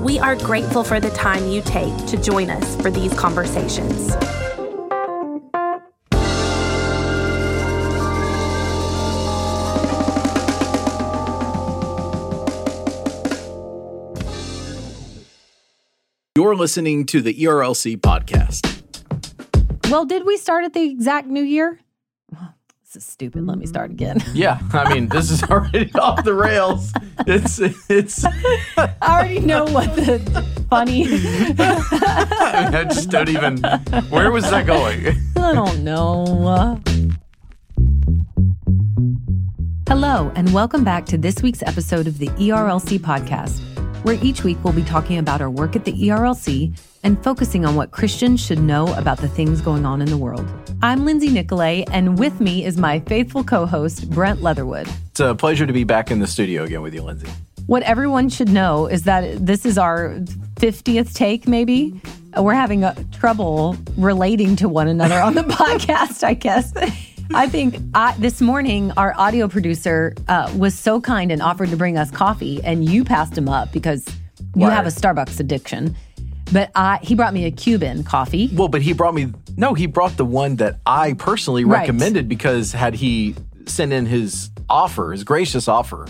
We are grateful for the time you take to join us for these conversations. You're listening to the ERLC podcast. Well, did we start at the exact new year? This is stupid. Let me start again. Yeah, I mean, this is already off the rails. It's it's. I already know what the funny. I, mean, I just don't even. Where was that going? I don't know. Hello, and welcome back to this week's episode of the ERLC podcast, where each week we'll be talking about our work at the ERLC and focusing on what Christians should know about the things going on in the world. I'm Lindsay Nicolet, and with me is my faithful co host, Brent Leatherwood. It's a pleasure to be back in the studio again with you, Lindsay. What everyone should know is that this is our 50th take, maybe. We're having a, trouble relating to one another on the podcast, I guess. I think I, this morning our audio producer uh, was so kind and offered to bring us coffee, and you passed him up because you have a Starbucks addiction. But I, he brought me a Cuban coffee. Well, but he brought me no, he brought the one that I personally Right. recommended because had he sent in his offer, his gracious offer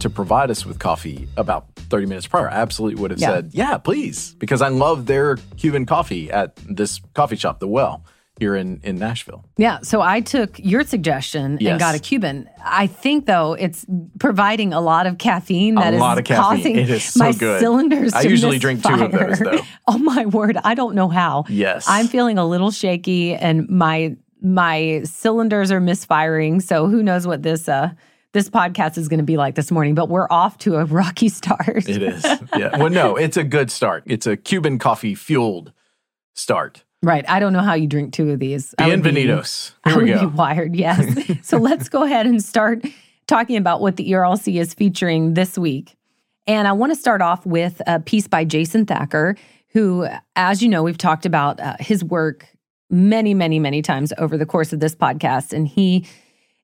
to provide us with coffee about 30 minutes prior, I absolutely would have Yeah. said, "Yeah, please," because I love their Cuban coffee at this coffee shop, The Well, here in in Nashville. Yeah, so I took your suggestion Yes. and got a Cuban. I think though it's providing a lot of caffeine A that is lot of caffeine. causing It is so my good. cylinders I usually drink two of those, though. oh my word, I don't know how. Yes. I'm feeling a little shaky and my my cylinders are misfiring, so who knows what this uh this podcast is going to be like this morning, but we're off to a rocky start. It is. Yeah. Well, no, it's a good start. It's a Cuban coffee fueled start. Right. I don't know how you drink two of these. I would be- Bienvenidos. I Here we would go. be wired, yes. so let's go ahead and start talking about what the ERLC is featuring this week. And I want to start off with a piece by Jason Thacker, who, as you know, we've talked about uh, his work many, many, many times over the course of this podcast. And he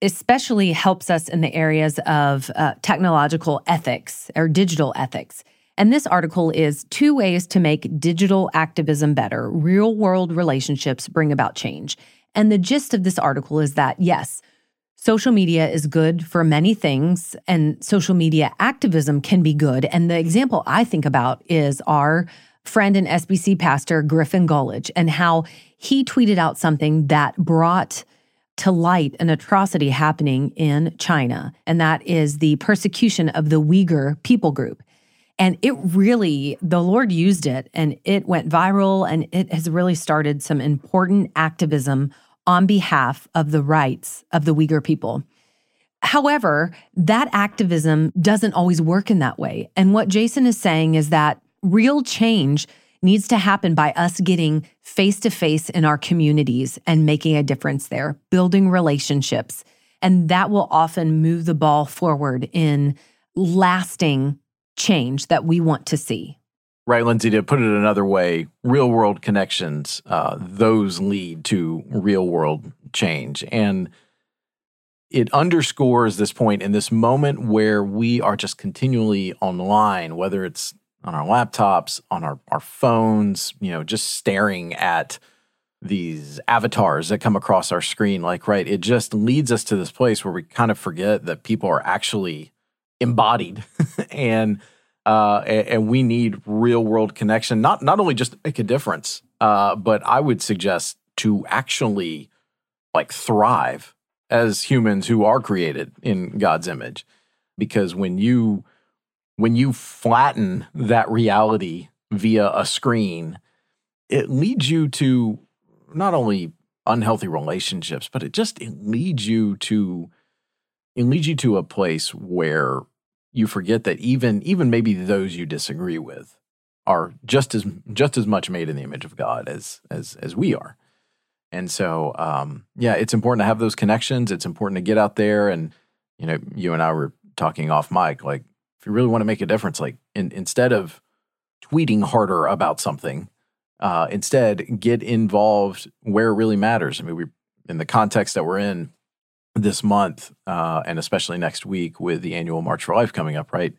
especially helps us in the areas of uh, technological ethics or digital ethics. And this article is Two Ways to Make Digital Activism Better Real World Relationships Bring About Change. And the gist of this article is that, yes, social media is good for many things, and social media activism can be good. And the example I think about is our friend and SBC pastor, Griffin Gulledge, and how he tweeted out something that brought to light an atrocity happening in China, and that is the persecution of the Uyghur people group. And it really, the Lord used it and it went viral and it has really started some important activism on behalf of the rights of the Uyghur people. However, that activism doesn't always work in that way. And what Jason is saying is that real change needs to happen by us getting face to face in our communities and making a difference there, building relationships. And that will often move the ball forward in lasting change that we want to see. Right, Lindsay, to put it another way, real world connections, uh, those lead to real world change. And it underscores this point in this moment where we are just continually online, whether it's on our laptops, on our, our phones, you know, just staring at these avatars that come across our screen. Like, right, it just leads us to this place where we kind of forget that people are actually embodied. And uh, and, we need real world connection, not not only just to make a difference, uh, but I would suggest to actually like thrive as humans who are created in God's image, because when you when you flatten that reality via a screen, it leads you to not only unhealthy relationships, but it just it leads you to it leads you to a place where you forget that even even maybe those you disagree with are just as just as much made in the image of God as as as we are. And so, um, yeah, it's important to have those connections. It's important to get out there, and you know, you and I were talking off mic. Like, if you really want to make a difference, like in, instead of tweeting harder about something, uh, instead get involved where it really matters. I mean, we in the context that we're in this month, uh, and especially next week with the annual March for Life coming up, right?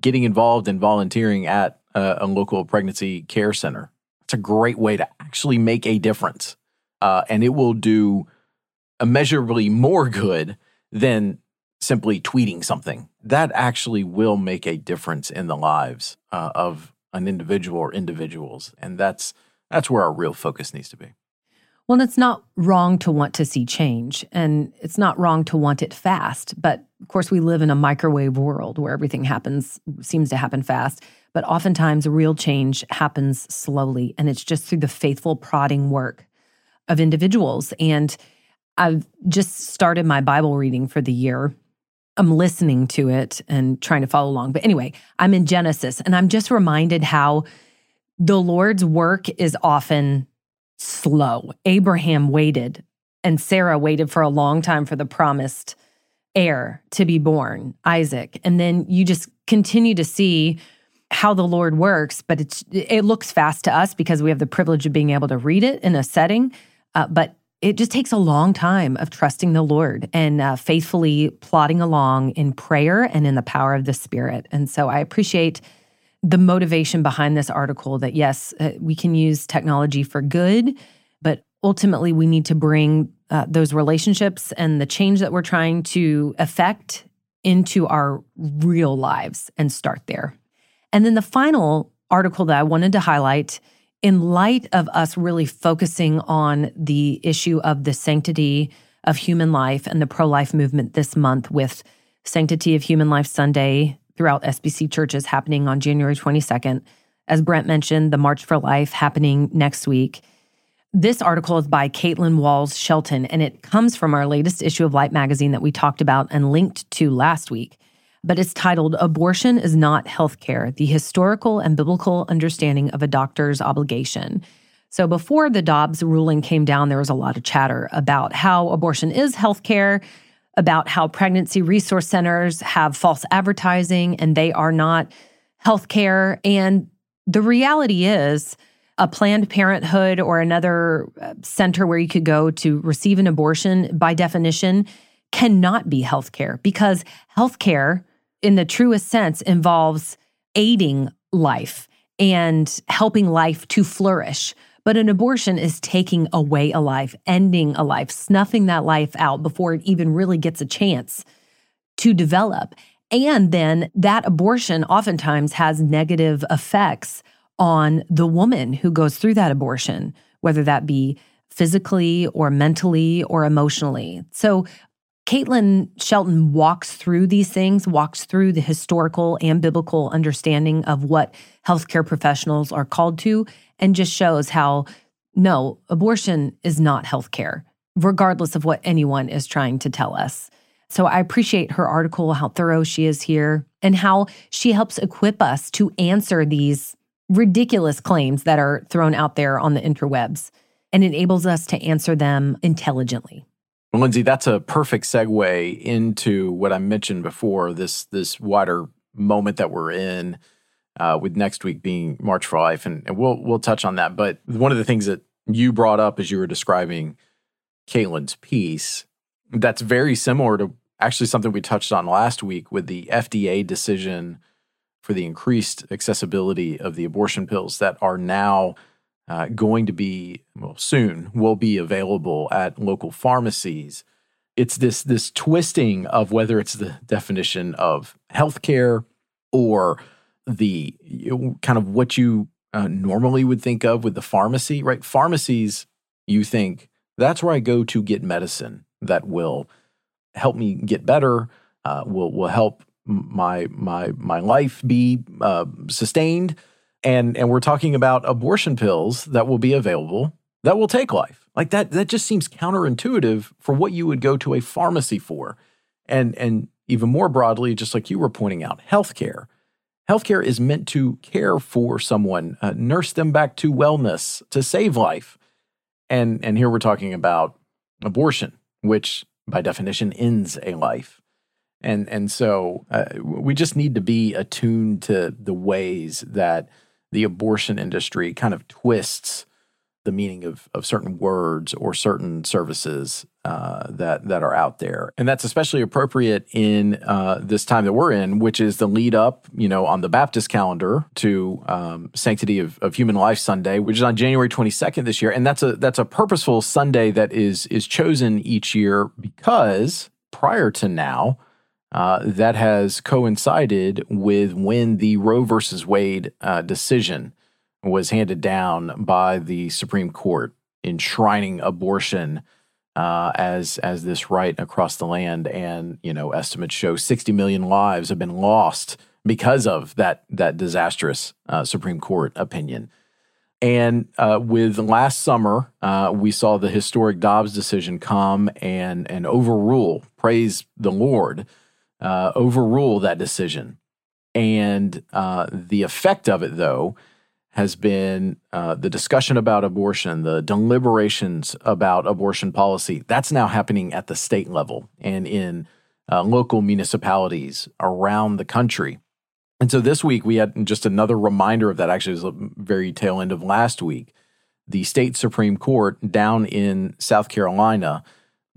Getting involved and volunteering at a, a local pregnancy care center. It's a great way to actually make a difference uh, and it will do immeasurably more good than simply tweeting something. That actually will make a difference in the lives uh, of an individual or individuals, and that's that's where our real focus needs to be. Well, it's not wrong to want to see change, and it's not wrong to want it fast. But of course, we live in a microwave world where everything happens, seems to happen fast. But oftentimes, real change happens slowly, and it's just through the faithful prodding work of individuals. And I've just started my Bible reading for the year. I'm listening to it and trying to follow along. But anyway, I'm in Genesis and I'm just reminded how the Lord's work is often slow. Abraham waited and Sarah waited for a long time for the promised heir to be born, Isaac. And then you just continue to see how the Lord works, but it's it looks fast to us because we have the privilege of being able to read it in a setting. Uh, but it just takes a long time of trusting the Lord and uh, faithfully plodding along in prayer and in the power of the Spirit. And so I appreciate the motivation behind this article that yes, uh, we can use technology for good, but ultimately we need to bring uh, those relationships and the change that we're trying to affect into our real lives and start there. And then the final article that I wanted to highlight in light of us really focusing on the issue of the sanctity of human life and the pro life movement this month with Sanctity of Human Life Sunday throughout SBC churches happening on January 22nd. As Brent mentioned, the March for Life happening next week. This article is by Caitlin Walls Shelton, and it comes from our latest issue of Light magazine that we talked about and linked to last week but it's titled Abortion is Not Healthcare The Historical and Biblical Understanding of a Doctor's Obligation. So, before the Dobbs ruling came down, there was a lot of chatter about how abortion is healthcare, about how pregnancy resource centers have false advertising and they are not healthcare. And the reality is, a Planned Parenthood or another uh, center where you could go to receive an abortion, by definition, cannot be healthcare because healthcare in the truest sense involves aiding life and helping life to flourish. But an abortion is taking away a life, ending a life, snuffing that life out before it even really gets a chance to develop. And then that abortion oftentimes has negative effects on the woman who goes through that abortion, whether that be physically or mentally or emotionally. So Caitlin Shelton walks through these things, walks through the historical and biblical understanding of what healthcare professionals are called to, and just shows how no, abortion is not healthcare, regardless of what anyone is trying to tell us. So I appreciate her article, how thorough she is here, and how she helps equip us to answer these ridiculous claims that are thrown out there on the interwebs and enables us to answer them intelligently. Lindsay, that's a perfect segue into what I mentioned before this this wider moment that we're in, uh, with next week being March for Life, and, and, we'll we'll touch on that. But one of the things that you brought up as you were describing Caitlin's piece, that's very similar to actually something we touched on last week with the FDA decision for the increased accessibility of the abortion pills that are now uh, going to be well soon will be available at local pharmacies. It's this this twisting of whether it's the definition of healthcare or the you know, kind of what you uh, normally would think of with the pharmacy, right? Pharmacies, you think that's where I go to get medicine that will help me get better, uh, will will help my my my life be uh, sustained and and we're talking about abortion pills that will be available that will take life. Like that that just seems counterintuitive for what you would go to a pharmacy for. And and even more broadly, just like you were pointing out, healthcare. Healthcare is meant to care for someone, uh, nurse them back to wellness, to save life. And, and here we're talking about abortion, which by definition ends a life. And, and so uh, we just need to be attuned to the ways that the abortion industry kind of twists the meaning of, of certain words or certain services uh, that that are out there, and that's especially appropriate in uh, this time that we're in, which is the lead up, you know, on the Baptist calendar to um, Sanctity of, of, Human Life Sunday, which is on January 22nd this year, and that's a that's a purposeful Sunday that is is chosen each year because prior to now. Uh, that has coincided with when the Roe versus Wade uh, decision was handed down by the Supreme Court, enshrining abortion uh, as as this right across the land. And you know, estimates show 60 million lives have been lost because of that that disastrous uh, Supreme Court opinion. And uh, with last summer, uh, we saw the historic Dobbs decision come and and overrule, praise the Lord, uh, overrule that decision. And uh, the effect of it, though, has been uh, the discussion about abortion, the deliberations about abortion policy. That's now happening at the state level and in uh, local municipalities around the country. And so this week we had just another reminder of that. Actually, it was the very tail end of last week. The state Supreme Court down in South Carolina,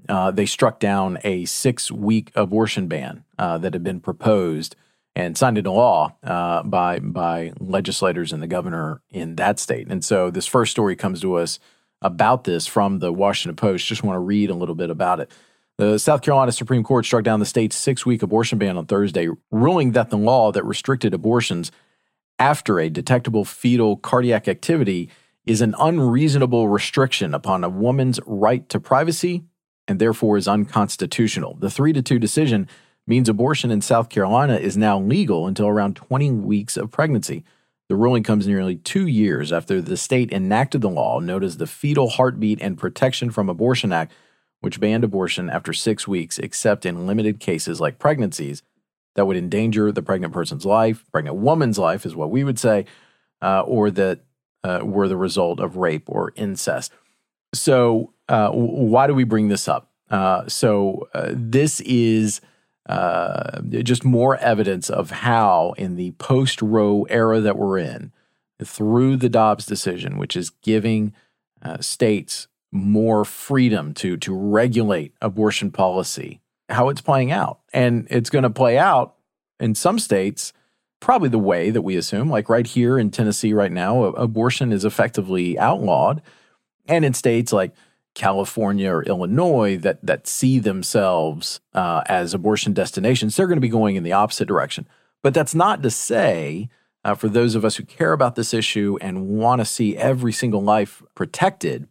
uh, they struck down a six week abortion ban uh, that had been proposed and signed into law uh, by by legislators and the governor in that state. And so this first story comes to us about this from the Washington Post. Just want to read a little bit about it. The South Carolina Supreme Court struck down the state's six week abortion ban on Thursday, ruling that the law that restricted abortions after a detectable fetal cardiac activity is an unreasonable restriction upon a woman's right to privacy and therefore is unconstitutional. The 3 to 2 decision means abortion in South Carolina is now legal until around 20 weeks of pregnancy. The ruling comes nearly two years after the state enacted the law known as the Fetal Heartbeat and Protection from Abortion Act, which banned abortion after six weeks, except in limited cases like pregnancies that would endanger the pregnant person's life, pregnant woman's life is what we would say, uh, or that uh, were the result of rape or incest. So, uh, why do we bring this up? Uh, so, uh, this is uh, just more evidence of how, in the post Roe era that we're in, through the Dobbs decision, which is giving uh, states more freedom to to regulate abortion policy, how it's playing out, and it's going to play out in some states probably the way that we assume, like right here in Tennessee right now, abortion is effectively outlawed, and in states like California or Illinois that that see themselves uh, as abortion destinations, they're going to be going in the opposite direction. But that's not to say, uh, for those of us who care about this issue and want to see every single life protected,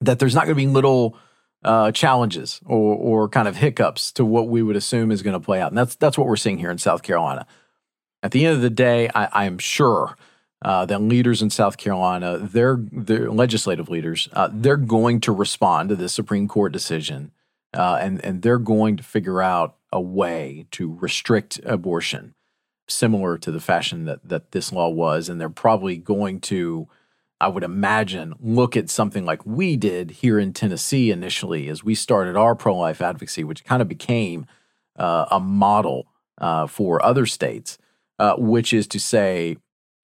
that there's not going to be little uh, challenges or or kind of hiccups to what we would assume is going to play out. And that's that's what we're seeing here in South Carolina. At the end of the day, I, I am sure uh, that leaders in South Carolina, their their legislative leaders, uh, they're going to respond to this Supreme Court decision, uh, and and they're going to figure out a way to restrict abortion, similar to the fashion that that this law was, and they're probably going to. I would imagine look at something like we did here in Tennessee initially as we started our pro life advocacy, which kind of became uh, a model uh, for other states, which is to say,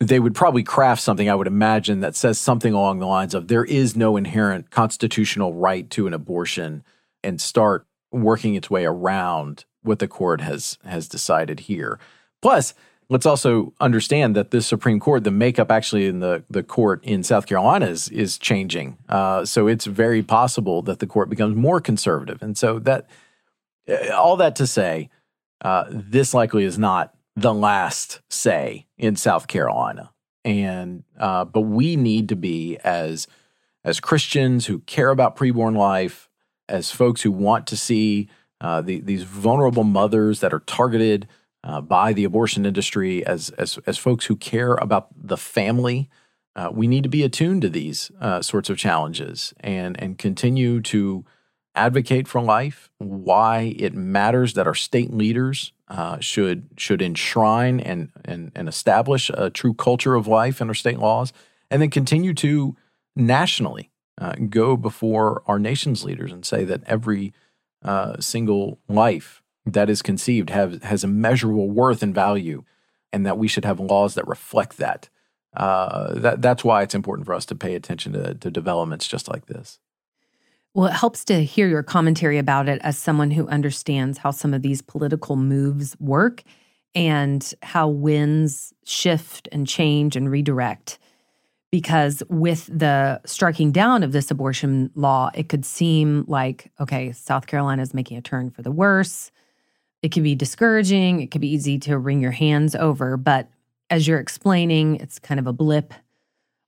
they would probably craft something, I would imagine, that says something along the lines of there is no inherent constitutional right to an abortion and start working its way around what the court has has decided here. Plus, let's also understand that this Supreme Court, the makeup actually in the, the court in South Carolina is, is changing. Uh, so it's very possible that the court becomes more conservative. And so that all that to say, uh, this likely is not the last say in South Carolina. And uh, but we need to be as as Christians who care about preborn life, as folks who want to see uh, the, these vulnerable mothers that are targeted uh, by the abortion industry, as as as folks who care about the family. Uh, we need to be attuned to these uh, sorts of challenges and and continue to advocate for life, why it matters that our state leaders uh, should should enshrine and, and and establish a true culture of life in our state laws, and then continue to nationally uh, go before our nation's leaders and say that every uh, single life that is conceived have, has immeasurable worth and value, and that we should have laws that reflect that. Uh, that that's why it's important for us to pay attention to, to developments just like this. Well, it helps to hear your commentary about it as someone who understands how some of these political moves work and how winds shift and change and redirect. Because with the striking down of this abortion law, it could seem like, okay, South Carolina is making a turn for the worse. It can be discouraging. It can be easy to wring your hands over. But as you're explaining, it's kind of a blip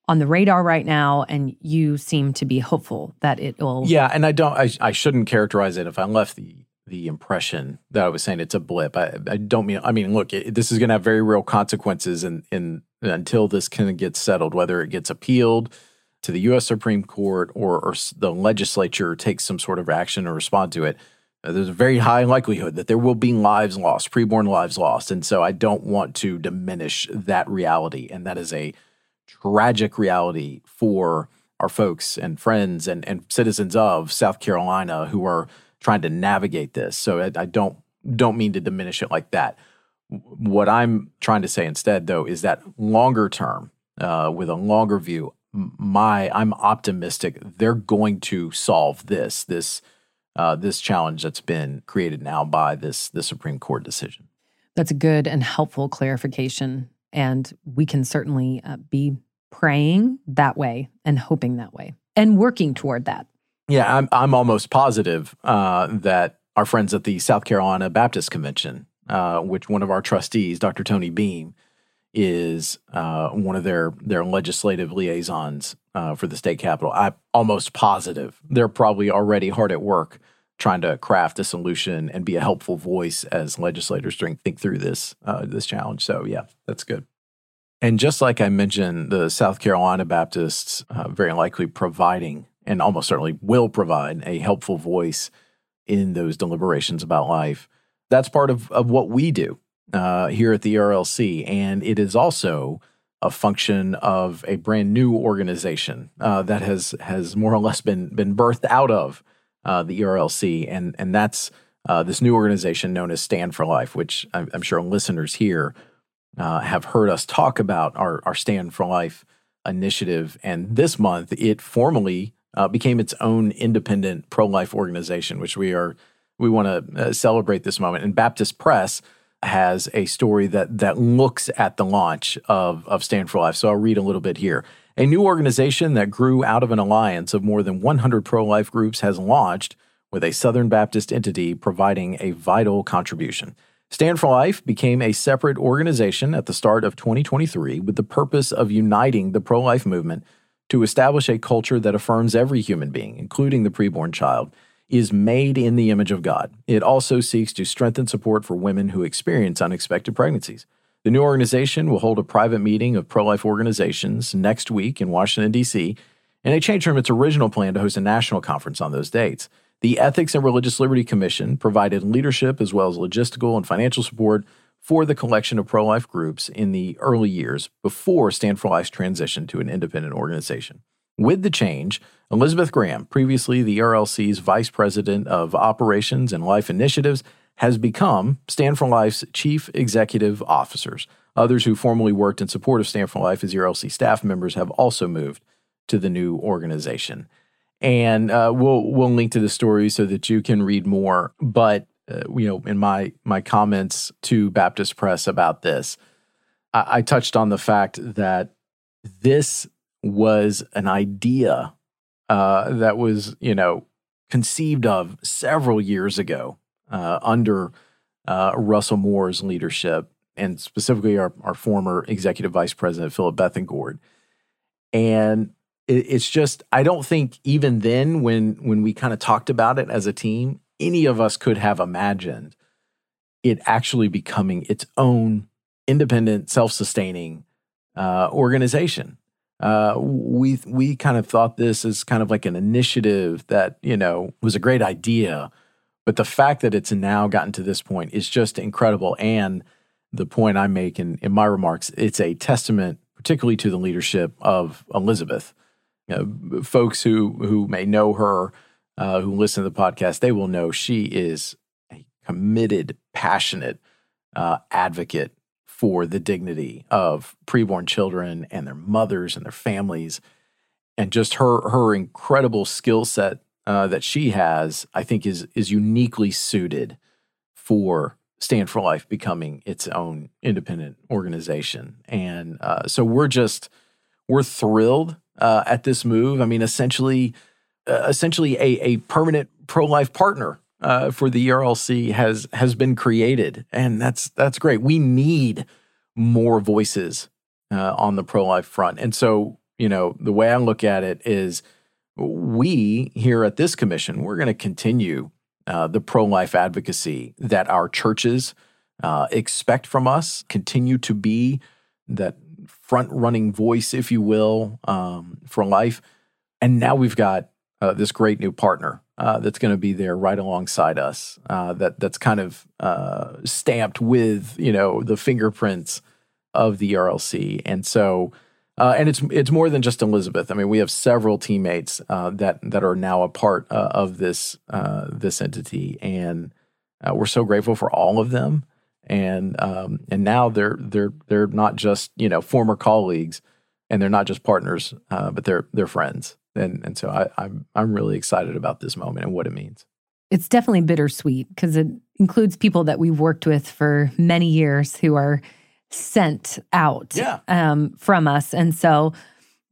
on the radar right now, and you seem to be hopeful that it will. Yeah, and I don't. I, I shouldn't characterize it if I left the the impression that I was saying it's a blip. I, I don't mean. I mean, look, it, this is going to have very real consequences, in, in until this kind of gets settled, whether it gets appealed to the U.S. Supreme Court or, or the legislature takes some sort of action or respond to it. Uh, there's a very high likelihood that there will be lives lost, preborn lives lost, and so I don't want to diminish that reality, and that is a tragic reality for our folks and friends and, and citizens of South Carolina who are trying to navigate this. So I, I don't don't mean to diminish it like that. What I'm trying to say instead, though, is that longer term, uh, with a longer view, my I'm optimistic they're going to solve this this uh, this challenge that's been created now by this the Supreme Court decision. That's a good and helpful clarification. And we can certainly uh, be praying that way and hoping that way and working toward that. Yeah, I'm, I'm almost positive uh, that our friends at the South Carolina Baptist Convention, uh, which one of our trustees, Dr. Tony Beam, is uh, one of their their legislative liaisons uh, for the state capitol. I'm almost positive they're probably already hard at work trying to craft a solution and be a helpful voice as legislators think through this uh, this challenge. So yeah, that's good. And just like I mentioned, the South Carolina Baptists uh, very likely providing and almost certainly will provide a helpful voice in those deliberations about life. That's part of, of what we do uh, here at the ERLC. And it is also a function of a brand new organization uh, that has has more or less been been birthed out of uh, the ERLC, and and that's uh, this new organization known as Stand for Life, which I'm, I'm sure listeners here uh, have heard us talk about our our Stand for Life initiative. And this month, it formally uh, became its own independent pro life organization, which we are we want to uh, celebrate this moment. And Baptist Press has a story that that looks at the launch of of Stand for Life. So I'll read a little bit here. A new organization that grew out of an alliance of more than 100 pro life groups has launched with a Southern Baptist entity providing a vital contribution. Stand for Life became a separate organization at the start of 2023 with the purpose of uniting the pro life movement to establish a culture that affirms every human being, including the preborn child, is made in the image of God. It also seeks to strengthen support for women who experience unexpected pregnancies. The new organization will hold a private meeting of pro life organizations next week in Washington, D.C., and they changed from its original plan to host a national conference on those dates. The Ethics and Religious Liberty Commission provided leadership as well as logistical and financial support for the collection of pro life groups in the early years before Stand for Life's transition to an independent organization. With the change, Elizabeth Graham, previously the ERLC's Vice President of Operations and Life Initiatives, has become Stand for Life's chief executive officers. Others who formerly worked in support of Stand for Life as ERLC staff members have also moved to the new organization. And uh, we'll we'll link to the story so that you can read more. But uh, you know, in my my comments to Baptist Press about this, I, I touched on the fact that this was an idea uh, that was you know conceived of several years ago uh, under uh, Russell Moore's leadership, and specifically our, our former executive vice president, Philip Bethancourt. And it, it's just, I don't think even then, when when we kind of talked about it as a team, any of us could have imagined it actually becoming its own independent, self-sustaining uh, organization. uh, we we kind of thought this as kind of like an initiative that you know was a great idea, but the fact that it's now gotten to this point is just incredible. And the point I make in, in my remarks, it's a testament, particularly to the leadership of Elizabeth. You know, folks who who may know her, uh, who listen to the podcast, they will know she is a committed, passionate uh, advocate for the dignity of preborn children and their mothers and their families, and just her her incredible skill set uh, that she has, I think is is uniquely suited for Stand for Life becoming its own independent organization. And uh, so we're just we're thrilled uh, at this move. I mean, essentially, uh, essentially a, a permanent pro life partner uh, for the ERLC has has been created, and that's that's great. We need more voices uh, on the pro life front, and so you know the way I look at it is, we here at this commission we're going to continue uh, the pro life advocacy that our churches uh, expect from us, continue to be that front running voice, if you will, um, for life, and now we've got uh, this great new partner uh, that's going to be there right alongside us. Uh, that that's kind of uh, stamped with you know the fingerprints of the ERLC, and so. Uh, and it's it's more than just Elizabeth. I mean, we have several teammates uh, that that are now a part of this this entity, and we're so grateful for all of them. And um, and now they're they're they're not just you know former colleagues, and they're not just partners, but they're they're friends and and so I, I'm I'm really excited about this moment and what it means. It's definitely bittersweet because it includes people that we've worked with for many years who are sent out yeah. um, from us, and so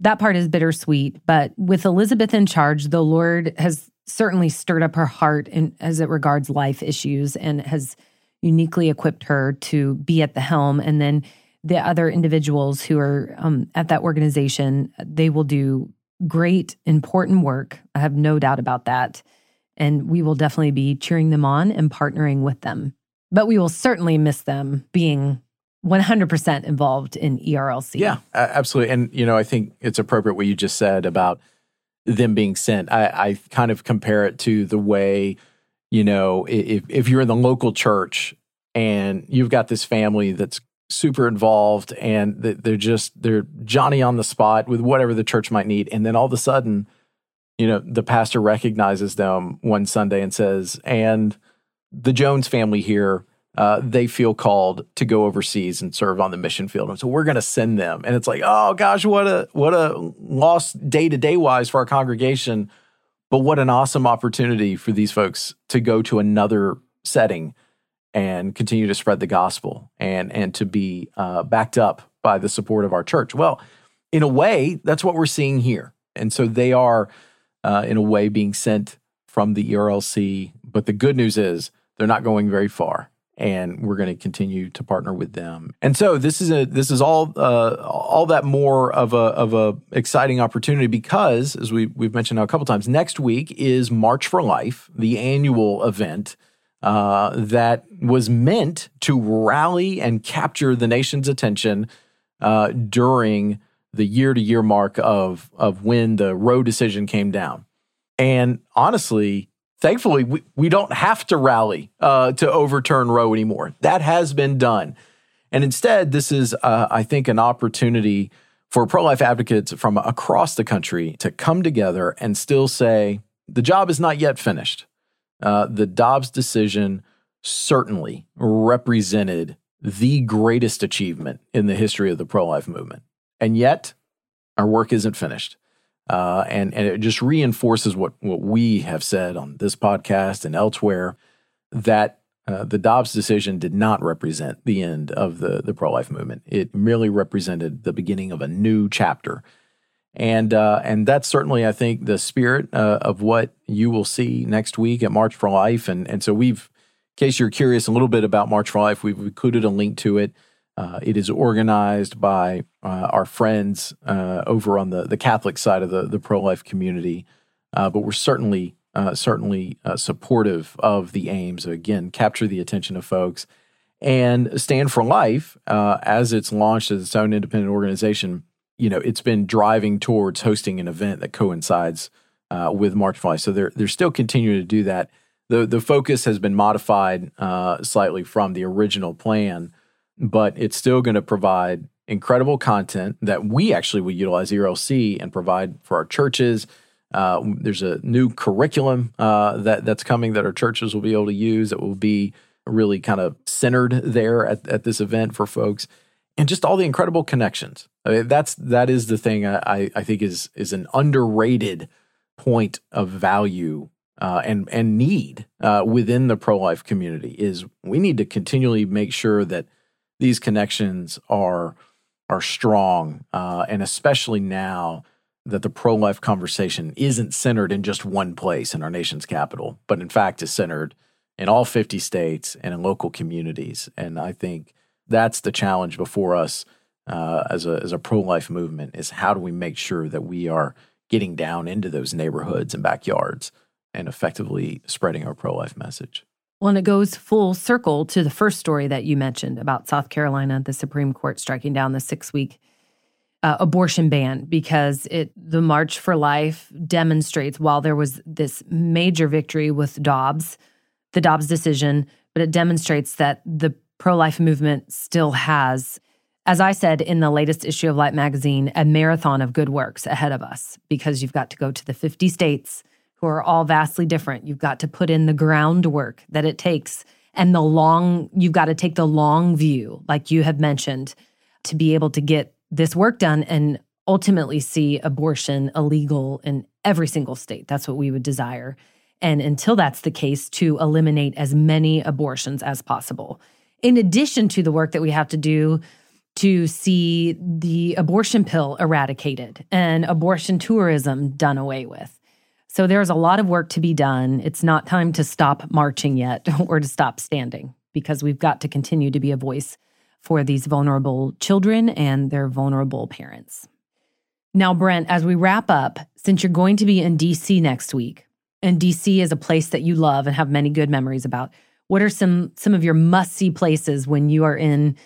that part is bittersweet. But with Elizabeth in charge, the Lord has certainly stirred up her heart in, as it regards life issues and has uniquely equipped her to be at the helm, and then the other individuals who are um, at that organization, they will do great, important work. I have no doubt about that. And we will definitely be cheering them on and partnering with them. But we will certainly miss them being 100% involved in ERLC. Yeah, absolutely. And, you know, I think it's appropriate what you just said about them being sent. I, I kind of compare it to the way, you know, if, if you're in the local church and you've got this family that's super involved and they're just they're Johnny on the spot with whatever the church might need and then all of a sudden you know the pastor recognizes them one Sunday and says and the Jones family here uh, they feel called to go overseas and serve on the mission field. And so we're going to send them. And it's like oh gosh what a what a loss day to day wise for our congregation. But what an awesome opportunity for these folks to go to another setting and continue to spread the gospel and and to be uh, backed up by the support of our church. Well, in a way, that's what we're seeing here, and so they are, uh, in a way, being sent from the ERLC. But the good news is they're not going very far, and we're going to continue to partner with them. And so this is a this is all uh, all that more of a of a exciting opportunity because, as we we've mentioned now a couple times, next week is March for Life, the annual event uh, that was meant to rally and capture the nation's attention uh, during the year to year mark of, of when the Roe decision came down. And honestly, thankfully, we, we don't have to rally uh, to overturn Roe anymore. That has been done. And instead, this is, uh, I think, an opportunity for pro life advocates from across the country to come together and still say, the job is not yet finished. Uh, the Dobbs decision certainly represented the greatest achievement in the history of the pro life movement. And yet, our work isn't finished. Uh, and, and it just reinforces what, what we have said on this podcast and elsewhere that uh, the Dobbs decision did not represent the end of the, the pro life movement. It merely represented the beginning of a new chapter and uh, and that's certainly I think the spirit uh, of what you will see next week at March for Life. And and so we've, in case you're curious a little bit about March for Life, we've included a link to it. Uh, it is organized by uh, our friends uh, over on the the Catholic side of the the pro life community, uh, but we're certainly certainly supportive of the aims. Again, capture the attention of folks. And Stand for Life, as it's launched as its own independent organization, you know, it's been driving towards hosting an event that coincides uh, with March for Life. So they're they're still continuing to do that. The the focus has been modified uh, slightly from the original plan, but it's still going to provide incredible content that we actually will utilize ERLC and provide for our churches. Uh, there's a new curriculum uh, that that's coming that our churches will be able to use that will be really kind of centered there at, at this event for folks and just all the incredible connections. I mean, that's that is the thing I, I think is is an underrated point of value uh, and and need uh, within the pro life community is we need to continually make sure that these connections are are strong, uh, and especially now that the pro life conversation isn't centered in just one place in our nation's capital, but in fact is centered in all 50 states and in local communities. And I think that's the challenge before us uh, as a as a pro life movement is how do we make sure that we are getting down into those neighborhoods and backyards and effectively spreading our pro life message. Well, and it goes full circle to the first story that you mentioned about South Carolina, the Supreme Court striking down the six week uh, abortion ban because it the March for Life demonstrates while there was this major victory with Dobbs, the Dobbs decision, but it demonstrates that the pro life movement still has, as I said in the latest issue of Light magazine, a marathon of good works ahead of us because you've got to go to the 50 states who are all vastly different. You've got to put in the groundwork that it takes and the long, you've got to take the long view, like you have mentioned, to be able to get this work done and ultimately see abortion illegal in every single state. That's what we would desire. And until that's the case, to eliminate as many abortions as possible. In addition to the work that we have to do to see the abortion pill eradicated and abortion tourism done away with. So there's a lot of work to be done. It's not time to stop marching yet or to stop standing because we've got to continue to be a voice for these vulnerable children and their vulnerable parents. Now, Brent, as we wrap up, since you're going to be in DC next week, and DC is a place that you love and have many good memories about, what are some some of your must-see places when you are in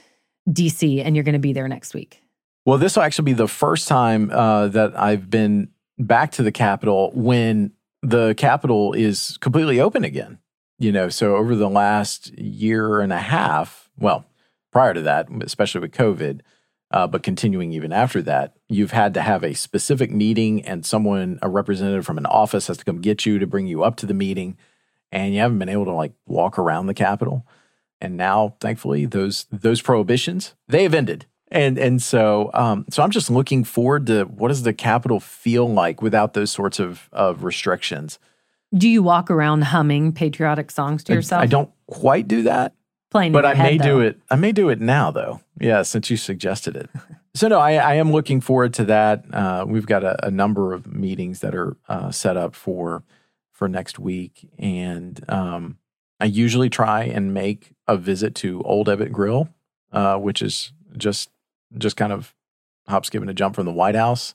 DC and you're going to be there next week? Well, this will actually be the first time uh, that I've been back to the Capitol when the Capitol is completely open again. You know, so over the last year and a half, well, prior to that, especially with COVID, uh, but continuing even after that, you've had to have a specific meeting and someone, a representative from an office, has to come get you to bring you up to the meeting, and you haven't been able to like walk around the Capitol. And now, thankfully, those those prohibitions they have ended and and so um, so I'm just looking forward to what does the Capitol feel like without those sorts of of restrictions. Do you walk around humming patriotic songs to yourself? I, I don't quite do that, playing, but I head, may though. do it. I may do it now, though. Yeah, since you suggested it. so no, I, I am looking forward to that. Uh, we've got a, a, number of meetings that are uh, set up for for next week, and um, I usually try and make a visit to Old Ebbitt Grill, uh, which is just just kind of hop, skip, and a jump from the White House.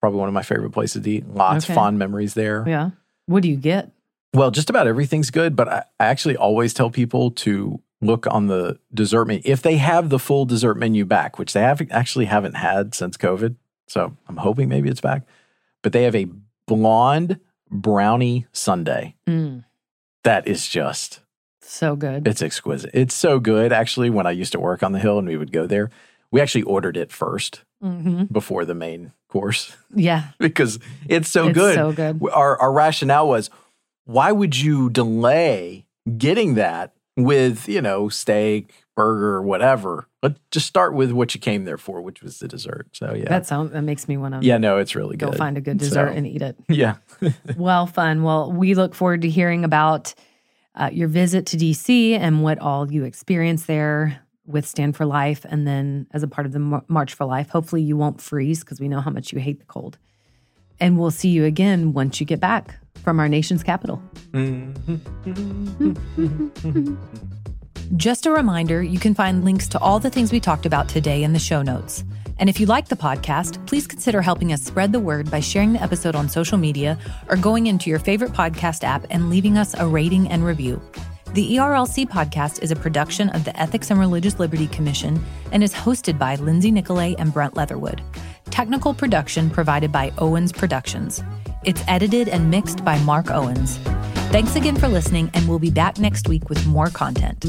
Probably one of my favorite places to eat. Lots Okay. of fond memories there. Yeah. What do you get? Well, just about everything's good, but I, I actually always tell people to look on the dessert menu if they have the full dessert menu back, which they have actually haven't had since COVID. So I'm hoping maybe it's back. But they have a blonde brownie sundae Mm, that is just so good. it's exquisite. It's so good. Actually, when I used to work on the hill and we would go there, we actually ordered it first hmm before the main course Yeah. because it's so it's good. So good. Our our rationale was, why would you delay getting that with you know steak, burger, whatever? Let's just start with what you came there for, which was the dessert. So yeah, That sounds that makes me want to yeah, no, it's really go good. Go find a good dessert So, and eat it. yeah, well, fun. Well, we look forward to hearing about uh, your visit to DC and what all you experienced there with Stand for Life, and then as a part of the March for Life. Hopefully, you won't freeze because we know how much you hate the cold. And we'll see you again once you get back from our nation's capital. Just a reminder you can find links to all the things we talked about today in the show notes. And if you like the podcast, please consider helping us spread the word by sharing the episode on social media or going into your favorite podcast app and leaving us a rating and review. The ERLC podcast is a production of the Ethics and Religious Liberty Commission and is hosted by Lindsay Nicolet and Brent Leatherwood. Technical production provided by Owens Productions. It's edited and mixed by Mark Owens. Thanks again for listening, and we'll be back next week with more content.